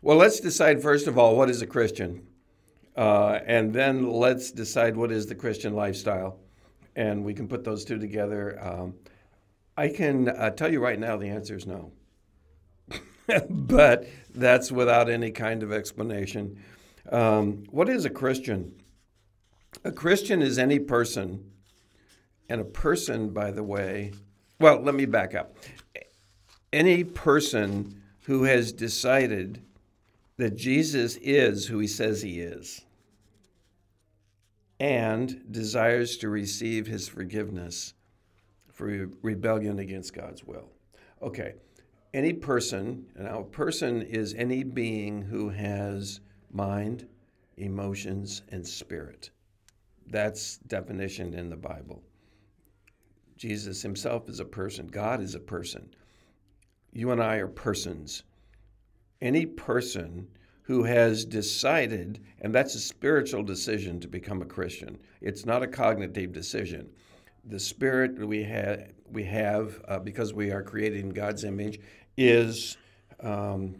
Well, let's decide first of all what is a Christian, uh, and then let's decide what is the Christian lifestyle, and we can put those two together. Um, I can uh, tell you right now the answer is no, but that's without any kind of explanation. Um, what is a Christian? A Christian is any person, and a person, by the way, well, let me back up. Any person who has decided that Jesus is who he says he is and desires to receive his forgiveness for rebellion against God's will. Okay, any person, now a person is any being who has mind, emotions, and spirit. That's definition in the Bible. Jesus himself is a person, God is a person. You and I are persons any person who has decided, and that's a spiritual decision to become a Christian. It's not a cognitive decision. The spirit we have, we have uh, because we are created in God's image, is um,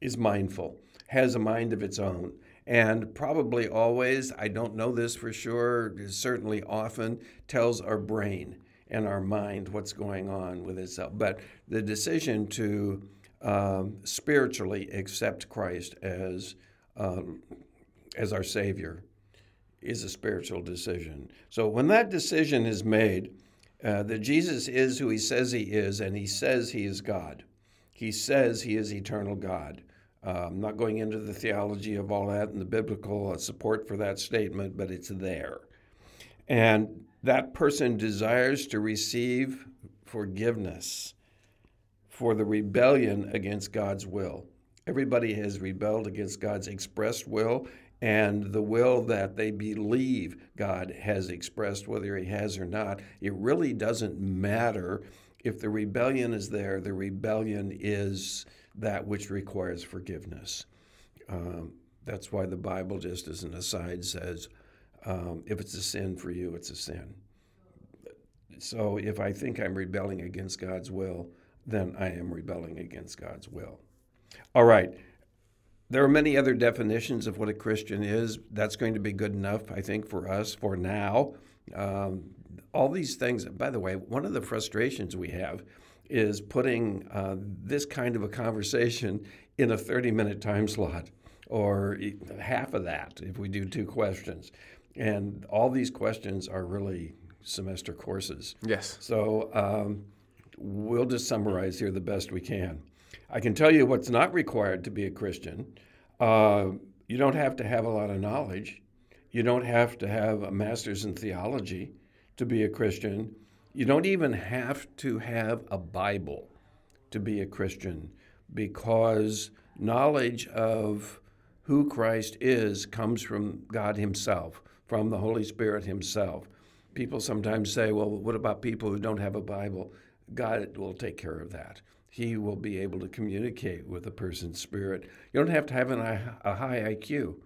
is mindful, has a mind of its own, and probably always. I don't know this for sure. Certainly, often tells our brain and our mind what's going on with itself. But the decision to um, spiritually accept Christ as um, as our Savior is a spiritual decision. So when that decision is made, uh, that Jesus is who He says He is, and He says He is God. He says He is eternal God. Uh, I'm not going into the theology of all that and the biblical support for that statement, but it's there. And that person desires to receive forgiveness for the rebellion against God's will. Everybody has rebelled against God's expressed will and the will that they believe God has expressed, whether He has or not. It really doesn't matter if the rebellion is there, the rebellion is that which requires forgiveness. Um, that's why the Bible, just as an aside, says um, if it's a sin for you, it's a sin. So if I think I'm rebelling against God's will, then I am rebelling against God's will. All right. There are many other definitions of what a Christian is. That's going to be good enough, I think, for us for now. Um, all these things, by the way, one of the frustrations we have is putting uh, this kind of a conversation in a 30 minute time slot or half of that if we do two questions. And all these questions are really semester courses. Yes. So, um, we'll just summarize here the best we can. I can tell you what's not required to be a Christian. Uh, you don't have to have a lot of knowledge. You don't have to have a master's in theology to be a Christian. You don't even have to have a Bible to be a Christian because knowledge of who Christ is comes from God Himself, from the Holy Spirit Himself. People sometimes say, well, what about people who don't have a Bible? God will take care of that. He will be able to communicate with a person's spirit. You don't have to have an, a high IQ.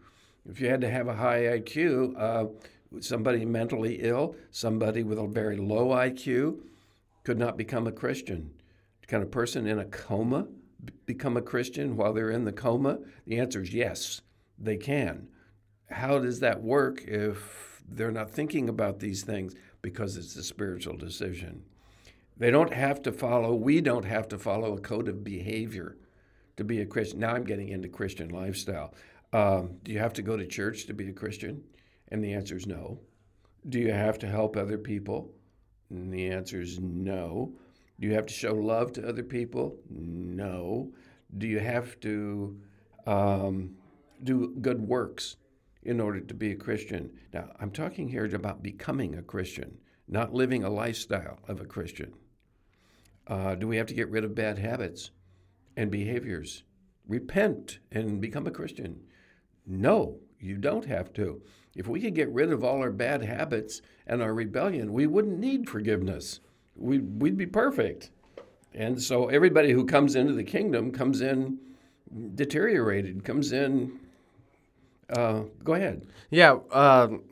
If you had to have a high IQ, uh, somebody mentally ill, somebody with a very low IQ could not become a Christian. Can a person in a coma become a Christian while they're in the coma? The answer is yes, they can. How does that work if they're not thinking about these things? Because it's a spiritual decision. They don't have to follow, we don't have to follow a code of behavior to be a Christian. Now I'm getting into Christian lifestyle. Um, do you have to go to church to be a Christian? And the answer is no. Do you have to help other people? And the answer is no. Do you have to show love to other people? No. Do you have to um, do good works in order to be a Christian? Now, I'm talking here about becoming a Christian, not living a lifestyle of a Christian. Uh, do we have to get rid of bad habits and behaviors? Repent and become a Christian? No, you don't have to. If we could get rid of all our bad habits and our rebellion, we wouldn't need forgiveness. We'd, we'd be perfect. And so everybody who comes into the kingdom comes in deteriorated, comes in. Uh, go ahead. Yeah. Um,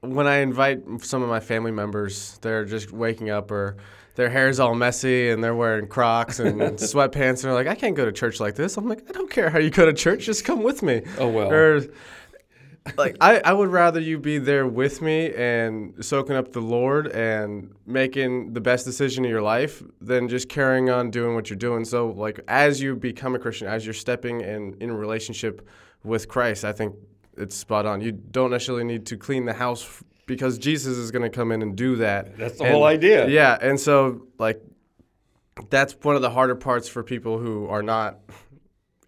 when I invite some of my family members, they're just waking up or their hair's all messy and they're wearing Crocs and sweatpants and they're like, I can't go to church like this. I'm like, I don't care how you go to church, just come with me. Oh well. Or like I, I would rather you be there with me and soaking up the Lord and making the best decision of your life than just carrying on doing what you're doing. So like as you become a Christian, as you're stepping in in relationship with Christ, I think it's spot on. You don't necessarily need to clean the house because Jesus is going to come in and do that. That's the And- whole idea. Yeah, and so like that's one of the harder parts for people who are not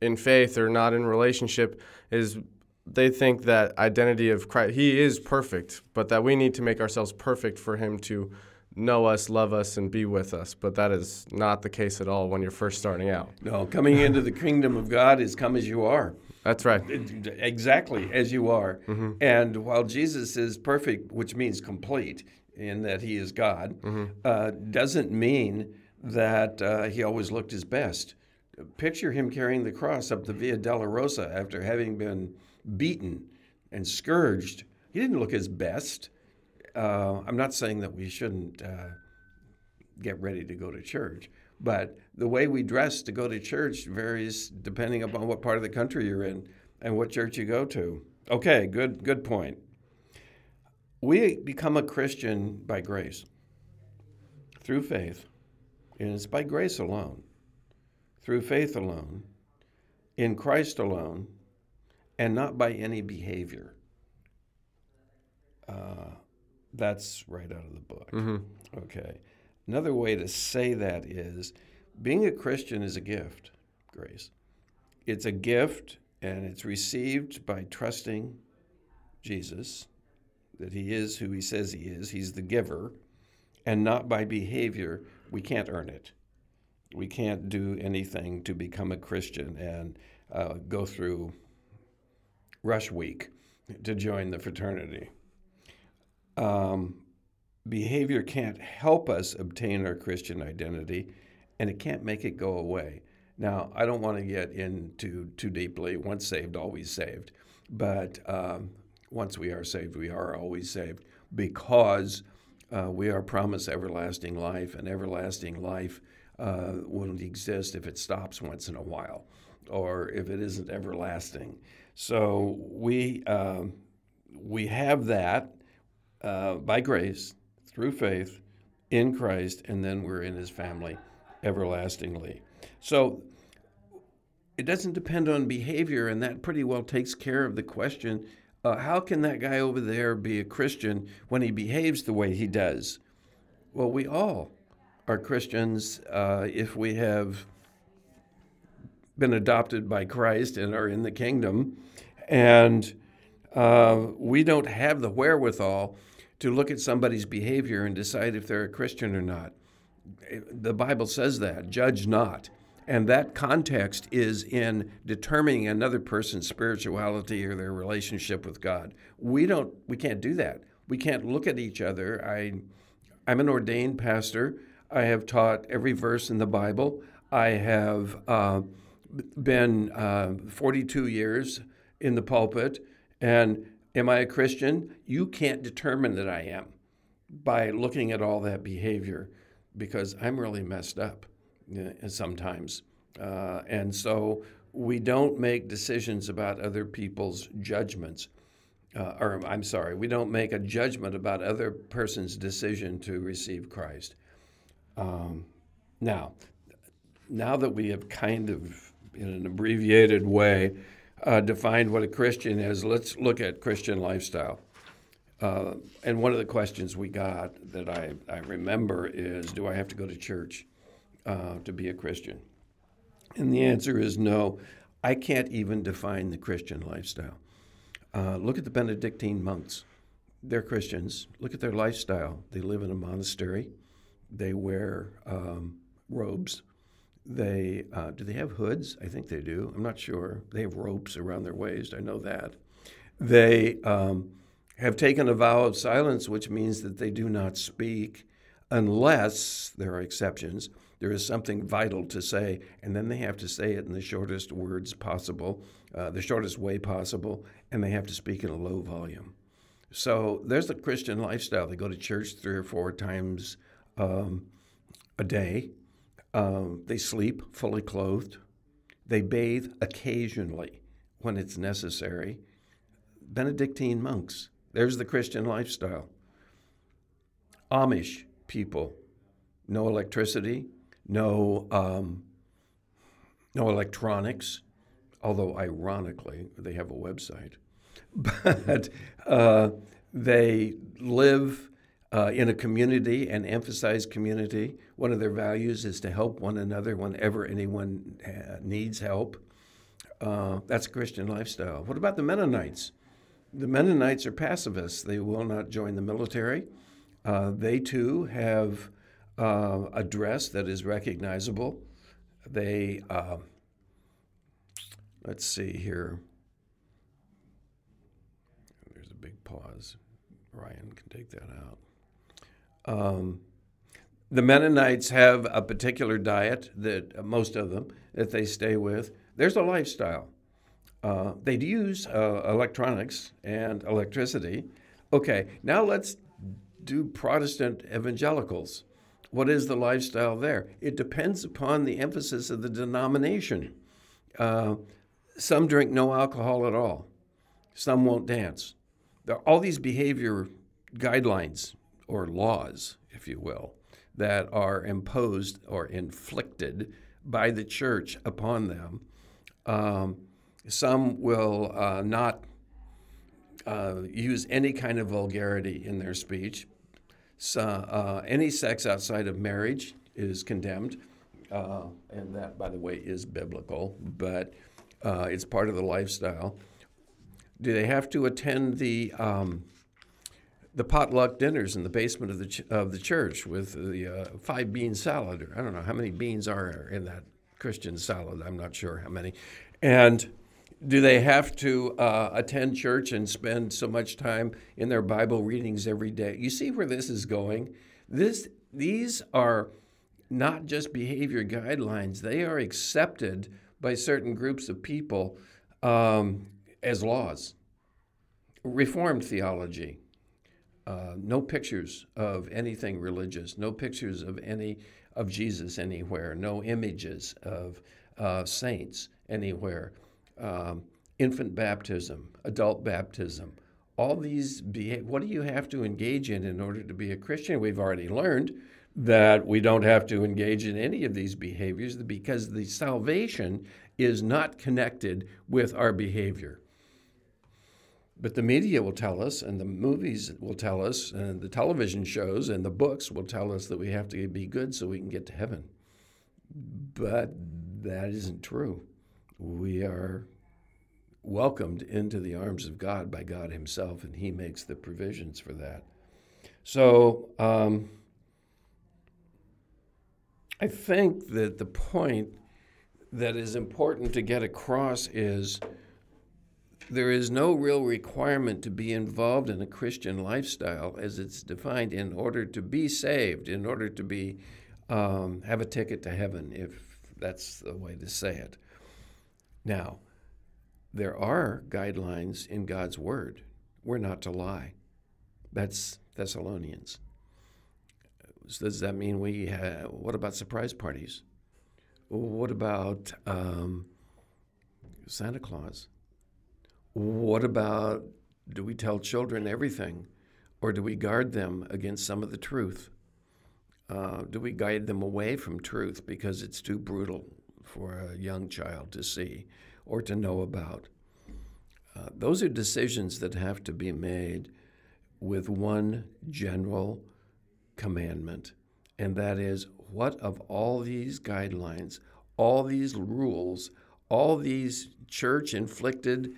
in faith or not in relationship is they think that identity of Christ he is perfect, but that we need to make ourselves perfect for him to know us, love us and be with us. But that is not the case at all when you're first starting out. No, coming into the kingdom of God is come as you are. That's right. Exactly as you are. Mm-hmm. And while Jesus is perfect, which means complete in that he is God, Mm-hmm. uh, doesn't mean that uh, he always looked his best. Picture him carrying the cross up the Via Dolorosa after having been beaten and scourged. He didn't look his best. Uh, I'm not saying that we shouldn't uh, get ready to go to church. But the way we dress to go to church varies depending upon what part of the country you're in and what church you go to. Okay, good good point. We become a Christian by grace. Through faith. And it's by grace alone. Through faith alone. In Christ alone. And not by any behavior. Uh, that's right out of the book. Okay. Another way to say that is being a Christian is a gift, Grace. It's a gift and it's received by trusting Jesus, that he is who he says he is. He's the giver, and not by behavior. We can't earn it. We can't do anything to become a Christian and uh, go through rush week to join the fraternity. Um, behavior can't help us obtain our Christian identity, and it can't make it go away. Now, I don't want to get into too deeply once saved, always saved, but um, once we are saved, we are always saved because uh, we are promised everlasting life, and everlasting life uh, won't exist if it stops once in a while or if it isn't everlasting. So we, um, we have that uh, by grace through faith in Christ, and then we're in his family everlastingly. So it doesn't depend on behavior, and that pretty well takes care of the question uh, how can that guy over there be a Christian when he behaves the way he does? Well, we all are Christians uh, if we have been adopted by Christ and are in the kingdom. And uh, we don't have the wherewithal to look at somebody's behavior and decide if they're a Christian or not. The Bible says that, judge not. And that context is in determining another person's spirituality or their relationship with God. We don't we can't do that. We can't look at each other. I I'm an ordained pastor. I have taught every verse in the Bible. I have uh, been uh, 42 years in the pulpit. And am I a Christian? You can't determine that I am by looking at all that behavior because I'm really messed up uh, sometimes. Uh, and so we don't make decisions about other people's judgments. Uh, or I'm sorry, we don't make a judgment about other person's decision to receive Christ. Um, now, now that we have kind of, in an abbreviated way, uh, defined what a Christian is, let's look at Christian lifestyle. Uh, and one of the questions we got that I, I remember is Do I have to go to church uh, to be a Christian? And the answer is no. I can't even define the Christian lifestyle. Uh, look at the Benedictine monks. They're Christians. Look at their lifestyle. They live in a monastery. They wear um, robes. They uh, do they have hoods? I think they do. I'm not sure. They have ropes around their waist. I know that. They um, have taken a vow of silence, which means that they do not speak unless there are exceptions. There is something vital to say, and then they have to say it in the shortest words possible, uh, the shortest way possible, and they have to speak in a low volume. So there's the Christian lifestyle. They go to church three or four times um, a day. Um, they sleep fully clothed. They bathe occasionally when it's necessary. Benedictine monks. There's the Christian lifestyle. Amish people, no electricity, no um, no electronics. Although ironically, they have a website, but uh, they live uh, in a community and emphasize community. One of their values is to help one another whenever anyone uh, needs help. Uh, that's a Christian lifestyle. What about the Mennonites? The Mennonites are pacifists. They will not join the military. Uh, they too have uh, a dress that is recognizable. They, uh, let's see here. There's a big pause. Ryan can take that out. Um, the Mennonites have a particular diet that most of them that they stay with. There's a lifestyle. Uh, they use uh, electronics and electricity. Okay, now let's do Protestant evangelicals. What is the lifestyle there? It depends upon the emphasis of the denomination. Uh, some drink no alcohol at all. Some won't dance. There are all these behavior guidelines or laws, if you will, that are imposed or inflicted by the church upon them. Um, some will uh, not uh, use any kind of vulgarity in their speech. So, uh, any sex outside of marriage is condemned, uh, and that, by the way, is biblical, but uh, it's part of the lifestyle. Do they have to attend the um, the potluck dinners in the basement of the ch- of the church with the uh, five bean salad? Or I don't know how many beans are in that Christian salad. I'm not sure how many, and do they have to uh, attend church and spend so much time in their Bible readings every day? You see where this is going? This, these are not just behavior guidelines, they are accepted by certain groups of people um, as laws. Reformed theology. Uh, no pictures of anything religious, no pictures of any of Jesus anywhere, no images of uh, saints anywhere um, infant baptism, adult baptism, all these beha- what do you have to engage in in order to be a Christian? We've already learned that we don't have to engage in any of these behaviors because the salvation is not connected with our behavior. But the media will tell us, and the movies will tell us, and the television shows and the books will tell us that we have to be good so we can get to heaven. But that isn't true we are welcomed into the arms of God by God Himself, and He makes the provisions for that. So, um, I think that the point that is important to get across is there is no real requirement to be involved in a Christian lifestyle as it's defined in order to be saved, in order to be um, have a ticket to heaven, if that's the way to say it. Now, there are guidelines in God's Word. We're not to lie. That's Thessalonians. So Does that mean we have, what about surprise parties? What about um, Santa Claus? What about do we tell children everything? Or do we guard them against some of the truth? Uh, do we guide them away from truth because it's too brutal for a young child to see or to know about. Uh, those are decisions that have to be made with one general commandment, and that is what of all these guidelines, all these rules, all these church inflicted,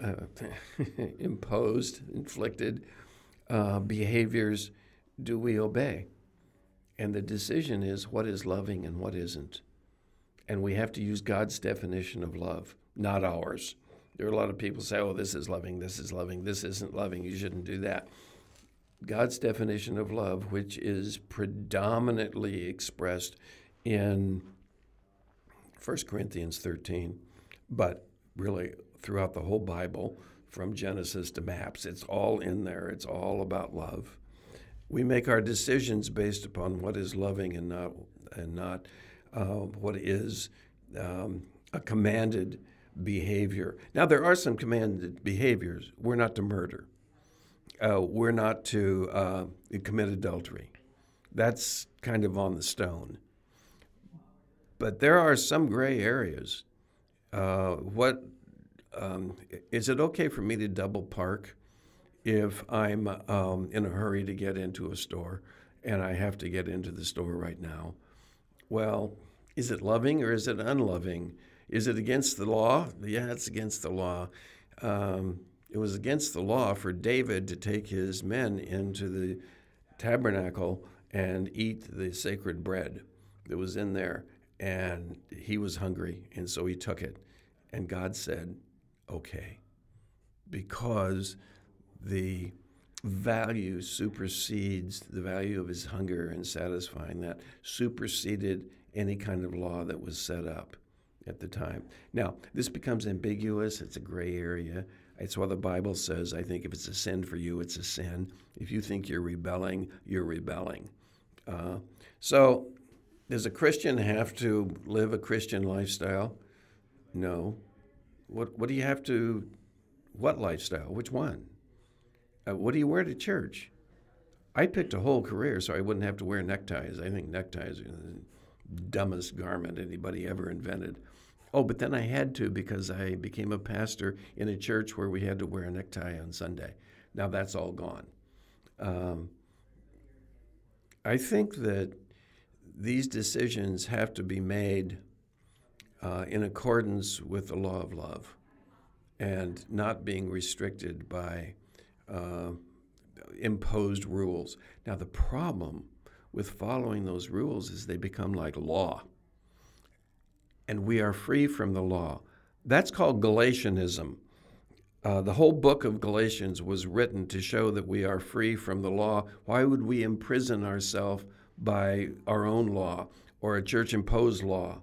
imposed, inflicted uh, behaviors do we obey? And the decision is what is loving and what isn't. And we have to use God's definition of love, not ours. There are a lot of people say, oh, this is loving, this is loving, this isn't loving, you shouldn't do that. God's definition of love, which is predominantly expressed in 1 Corinthians 13, but really throughout the whole Bible, from Genesis to maps. It's all in there. It's all about love. We make our decisions based upon what is loving and not and not uh, what is um, a commanded behavior. Now there are some commanded behaviors. We're not to murder. Uh, we're not to uh, commit adultery. That's kind of on the stone. But there are some gray areas. Uh, what um, is it okay for me to double park if I'm um, in a hurry to get into a store and I have to get into the store right now? Well, is it loving or is it unloving? Is it against the law? Yeah, it's against the law. Um, it was against the law for David to take his men into the tabernacle and eat the sacred bread that was in there. And he was hungry, and so he took it. And God said, okay, because the value supersedes the value of his hunger and satisfying that superseded any kind of law that was set up at the time. Now, this becomes ambiguous, it's a gray area. It's why the Bible says, I think if it's a sin for you, it's a sin. If you think you're rebelling, you're rebelling. Uh, so, does a Christian have to live a Christian lifestyle? No. What, what do you have to, what lifestyle? Which one? Uh, what do you wear to church? I picked a whole career so I wouldn't have to wear neckties. I think neckties are the dumbest garment anybody ever invented. Oh, but then I had to because I became a pastor in a church where we had to wear a necktie on Sunday. Now that's all gone. Um, I think that these decisions have to be made uh, in accordance with the law of love and not being restricted by uh, imposed rules. Now, the problem with following those rules is they become like law, and we are free from the law. That's called Galatianism. Uh, the whole book of Galatians was written to show that we are free from the law. Why would we imprison ourselves by our own law or a church imposed law?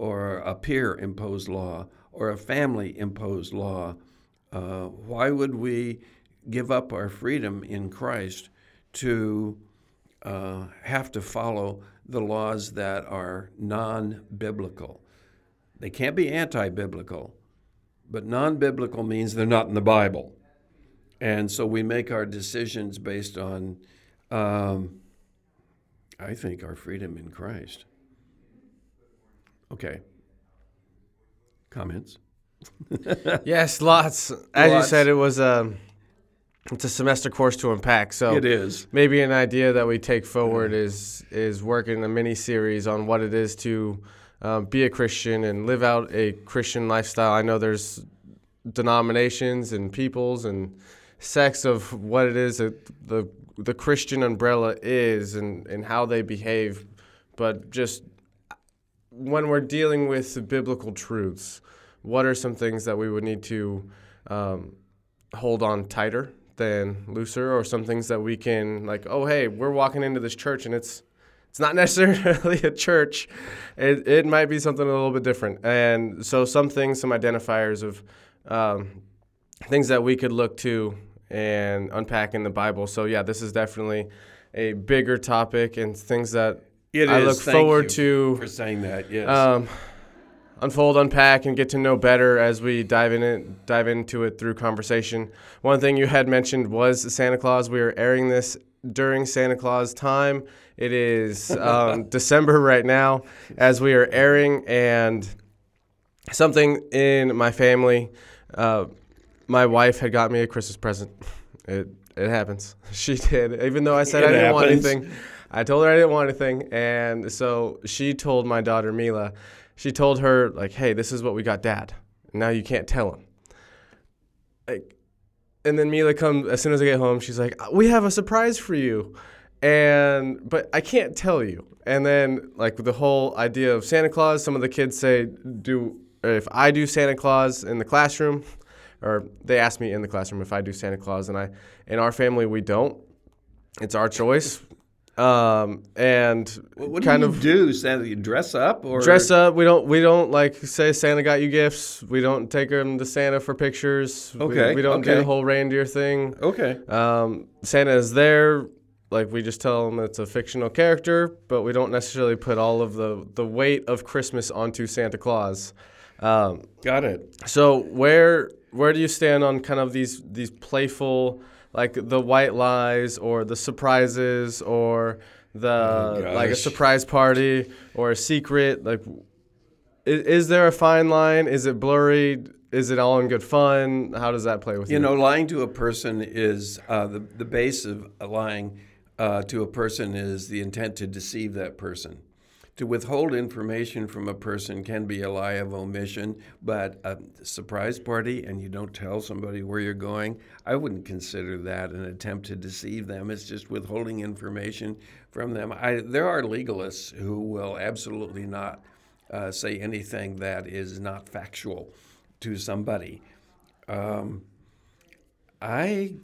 Or a peer imposed law or a family imposed law. Uh, why would we give up our freedom in Christ to uh, have to follow the laws that are non biblical? They can't be anti biblical, but non biblical means they're not in the Bible. And so we make our decisions based on, um, I think, our freedom in Christ. Okay. Comments? yes, lots. As Lots. you said, it was a it's a semester course to unpack. So It is. maybe an idea that we take forward is is working a mini series on what it is to um, be a Christian and live out a Christian lifestyle. I know there's denominations and peoples and sects of what it is that the the Christian umbrella is and, and how they behave, but just when we're dealing with biblical truths, what are some things that we would need to um, hold on tighter than looser, or some things that we can like, oh hey, we're walking into this church and it's it's not necessarily a church. It, it might be something a little bit different. And so some things, some identifiers of um, things that we could look to and unpack in the Bible. So yeah, this is definitely a bigger topic and things that It I is. look Thank forward you to for saying that. Yes. um, unfold, unpack, and get to know better as we dive in it, dive into it through conversation. One thing you had mentioned was Santa Claus. We are airing this during Santa Claus time. It is um, December right now as we are airing, and something in my family. Uh, my wife had got me a Christmas present. It it happens. She did, even though I said It I didn't want anything. I told her I didn't want anything, and so she told my daughter Mila. She told her like, "Hey, this is what we got, Dad. Now you can't tell him." Like, and then Mila comes as soon as I get home. She's like, "We have a surprise for you," and but I can't tell you. And then like the whole idea of Santa Claus. Some of the kids say, "Do if I do Santa Claus in the classroom?" Or they ask me in the classroom if I do Santa Claus, and I in our family we don't. It's our choice. Um, and What kind do you of do? Santa, you dress up or dress up. We don't we don't like say Santa got you gifts. We don't take them to Santa for pictures. Okay, We, don't do the whole reindeer thing. Okay. Um, Santa is there. Like we just tell them it's a fictional character, but we don't necessarily put all of the the weight of Christmas onto Santa Claus. Um, Got it. so where where do you stand on kind of these these playful like the white lies or the surprises or the Oh, like a surprise party or a secret like is, is there a fine line? Is it blurry? Is it all in good fun? How does that play with you, You? know, lying to a person is uh, the the base of lying uh, to a person is the intent to deceive that person. To withhold information from a person can be a lie of omission, but a surprise party and you don't tell somebody where you're going, I wouldn't consider that an attempt to deceive them. It's just withholding information from them. I, there are legalists who will absolutely not uh, say anything that is not factual to somebody. Um, I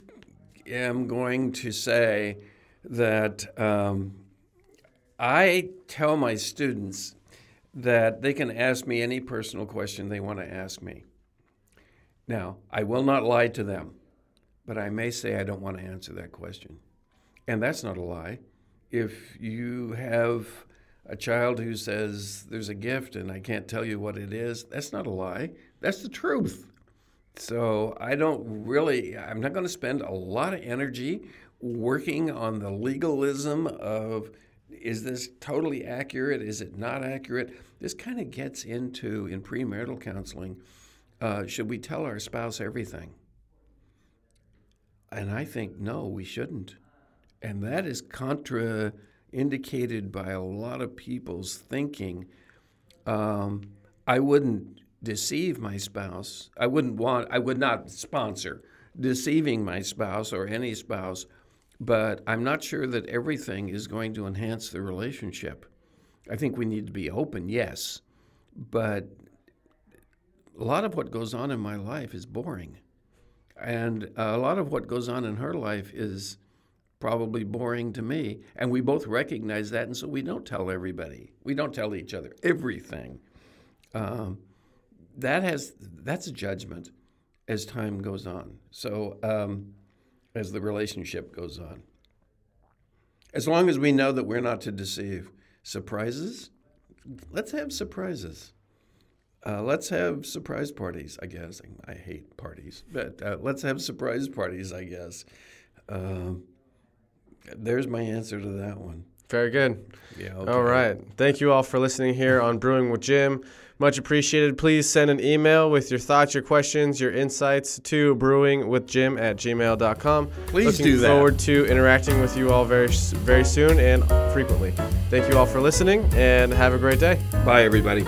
am going to say that um, I tell my students that they can ask me any personal question they want to ask me. Now, I will not lie to them, but I may say I don't want to answer that question. And that's not a lie. If you have a child who says there's a gift and I can't tell you what it is, that's not a lie. That's the truth. So I don't really, I'm not going to spend a lot of energy working on the legalism of is this totally accurate? Is it not accurate? This kind of gets into, in premarital counseling, uh, should we tell our spouse everything? And I think, no, we shouldn't. And that is contraindicated by a lot of people's thinking. Um, I wouldn't deceive my spouse. I wouldn't want, I would not sponsor deceiving my spouse or any spouse, but I'm not sure that everything is going to enhance the relationship. I think we need to be open, yes, but a lot of what goes on in my life is boring. And a lot of what goes on in her life is probably boring to me. And we both recognize that. And so we don't tell everybody, we don't tell each other everything. Um, that has that's a judgment as time goes on. So um, as the relationship goes on, as long as we know that we're not to deceive, surprises. Let's have surprises. Uh, let's have surprise parties. I guess I hate parties, but uh, let's have surprise parties. I guess. Um, there's my answer to that one. very good Yeah. All okay. right. Thank you all for listening here on Brewing with Jim. Much appreciated. Please send an email with your thoughts, your questions, your insights to brewingwithjim at gmail.com. Please Looking do that. forward to interacting with you all very, very soon and frequently. Thank you all for listening and have a great day. Bye, everybody.